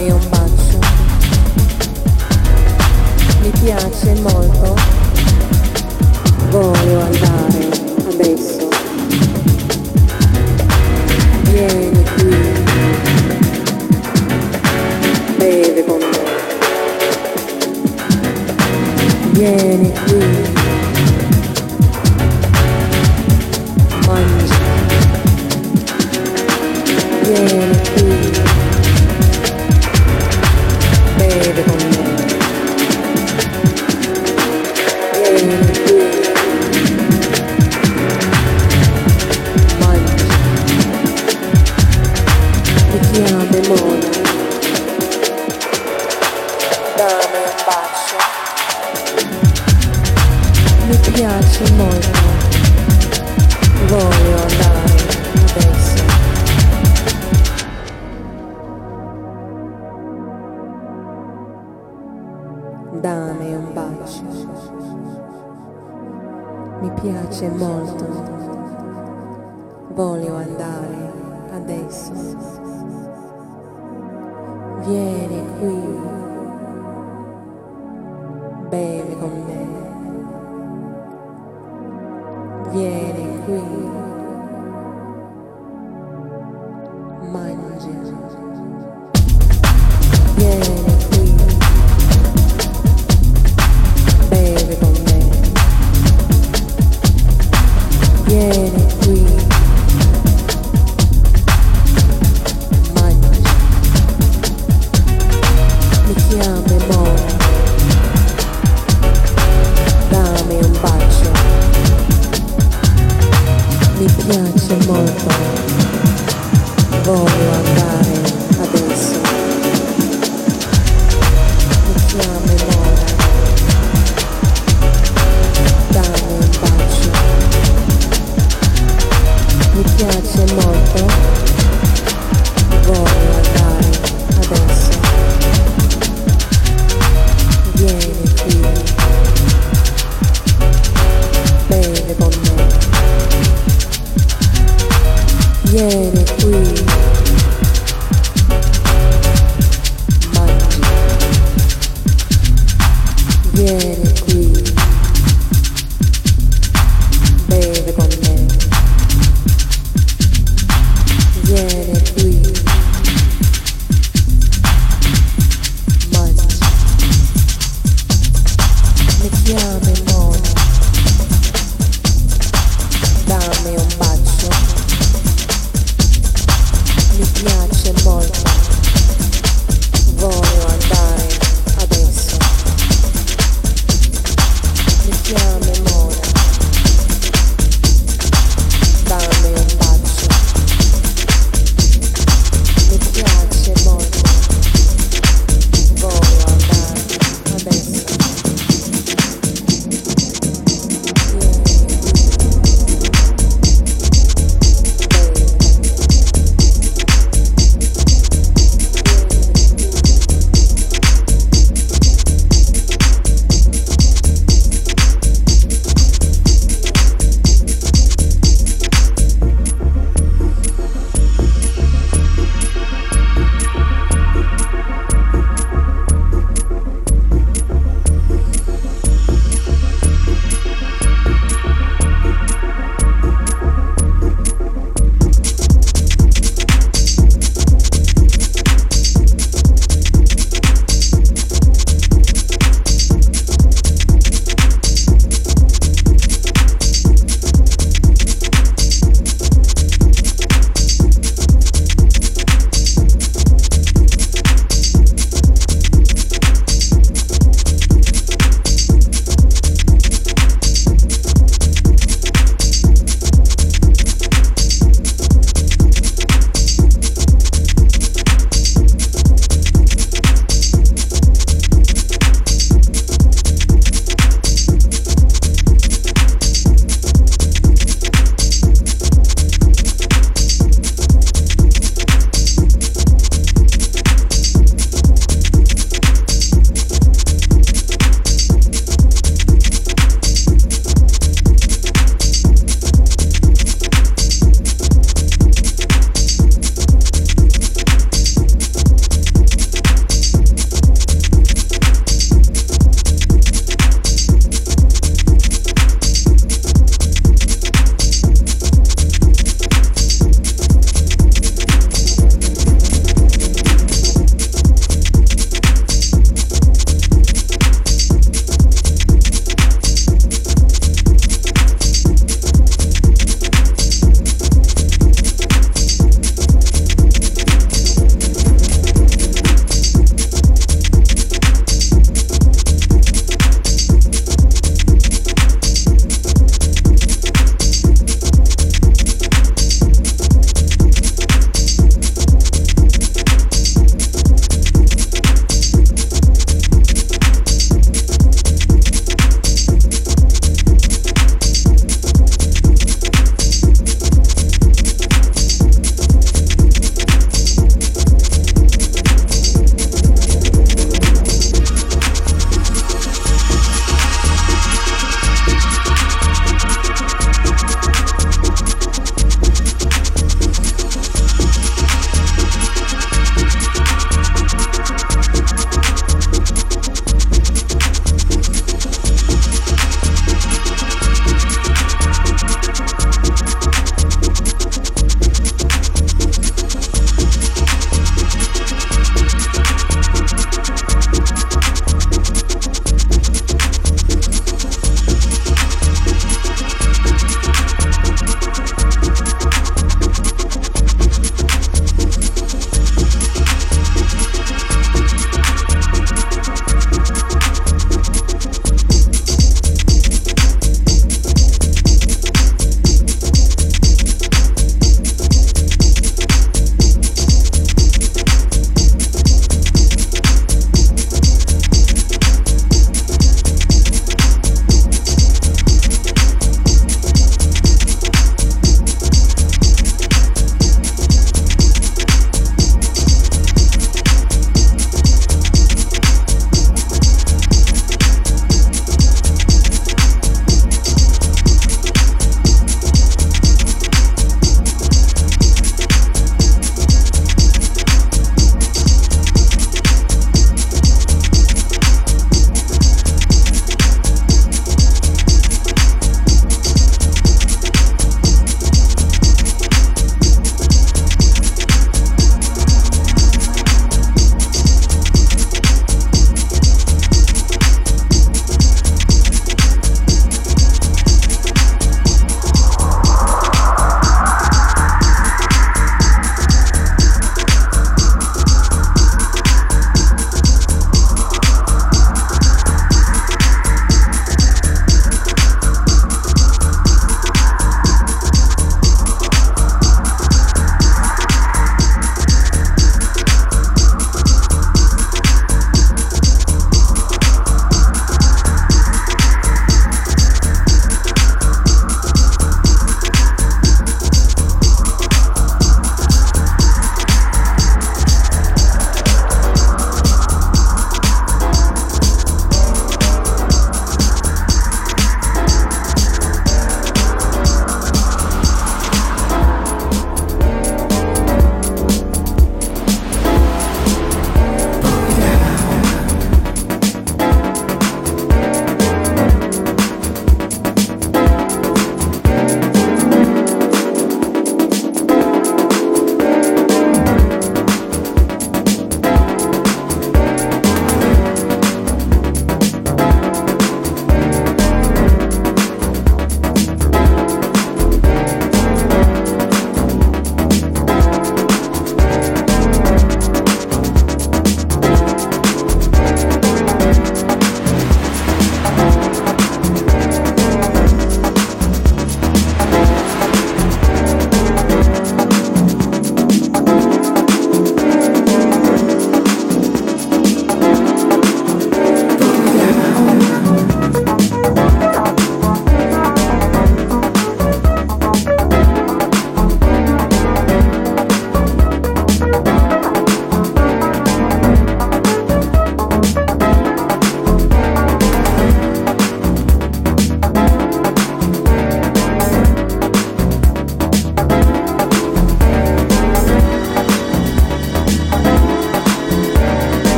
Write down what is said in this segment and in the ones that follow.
dammi un bacio,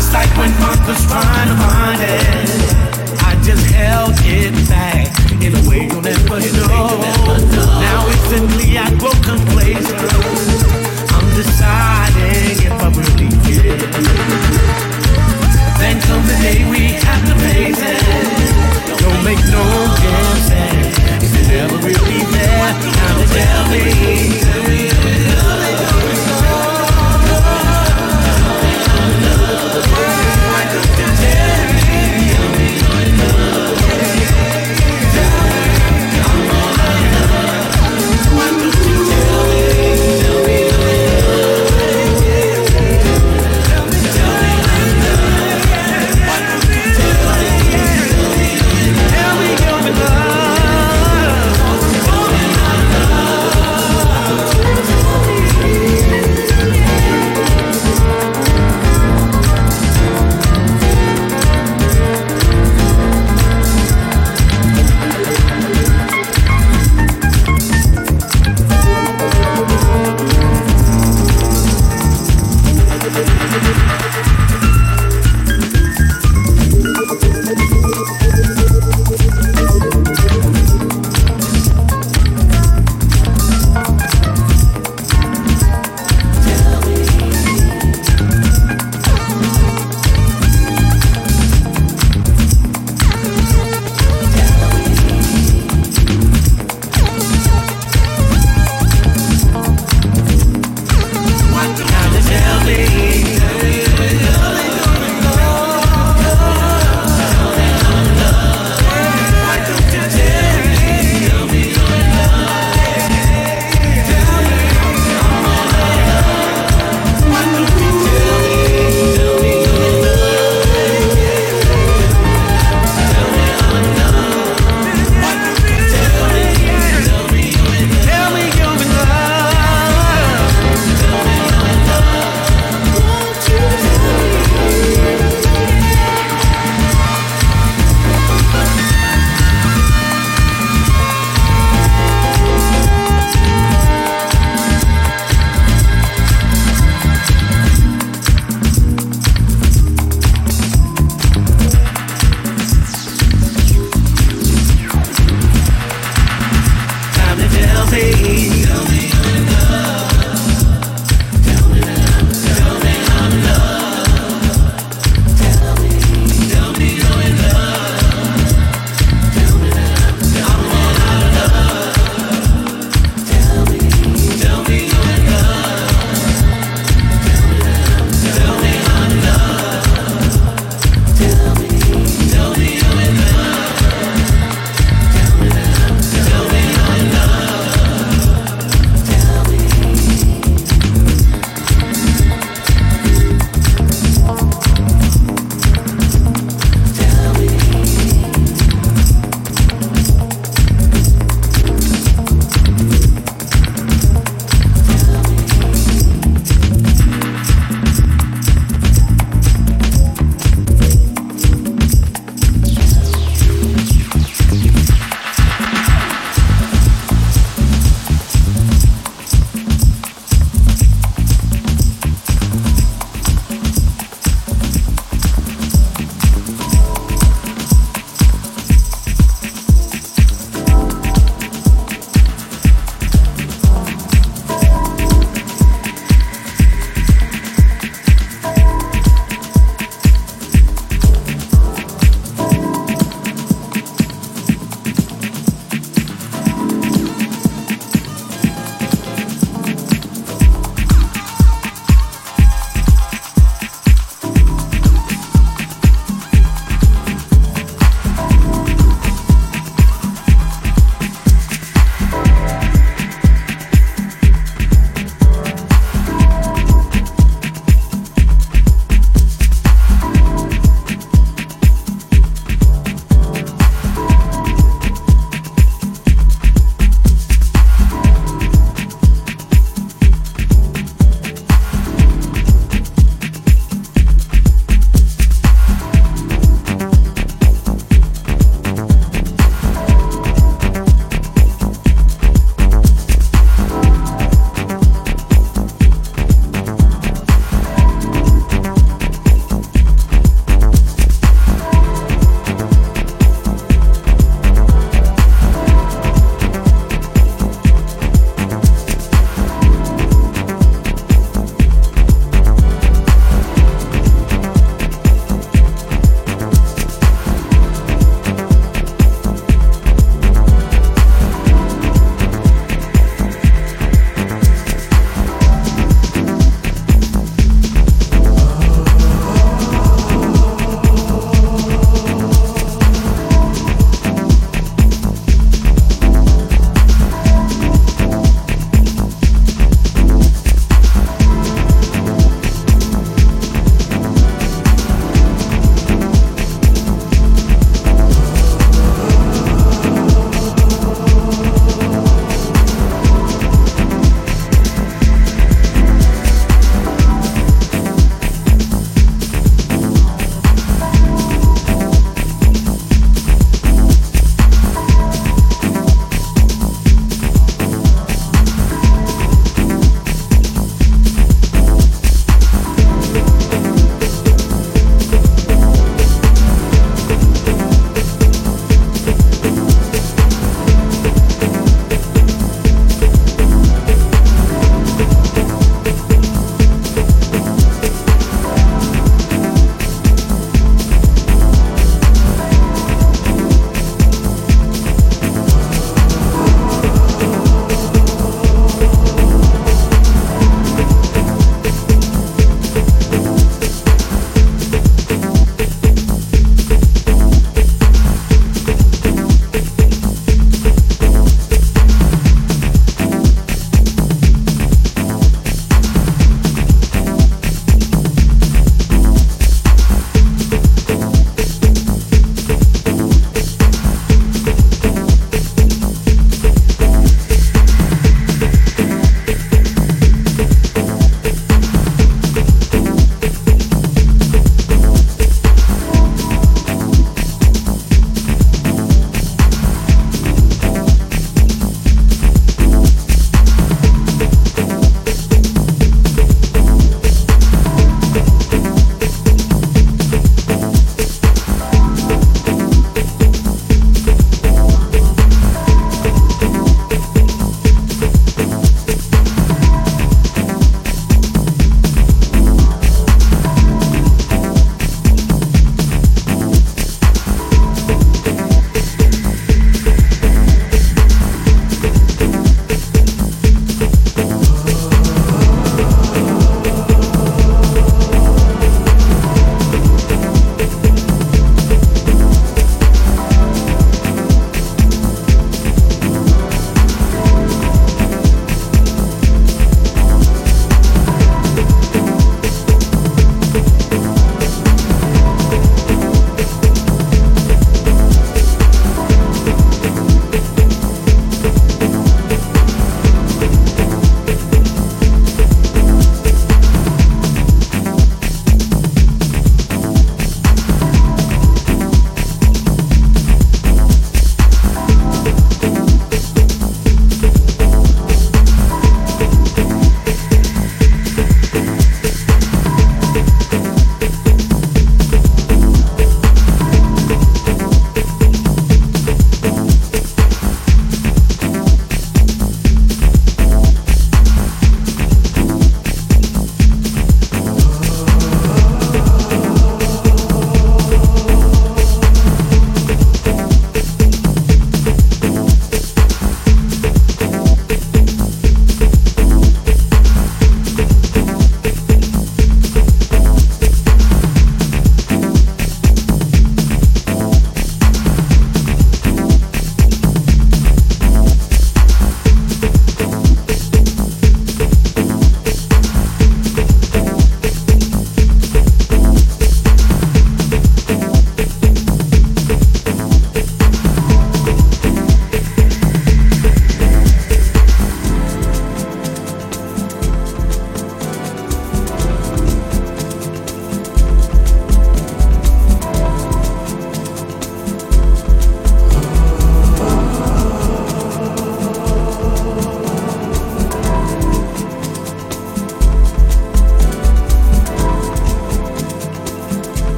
It's like when Monk was trying to find it. I just held it back in a way you'll never know. Now instantly I grow complacent. I'm deciding if I really get. Then comes the day we have to face it. Don't make no guesses. If Is never really there? Now tell me.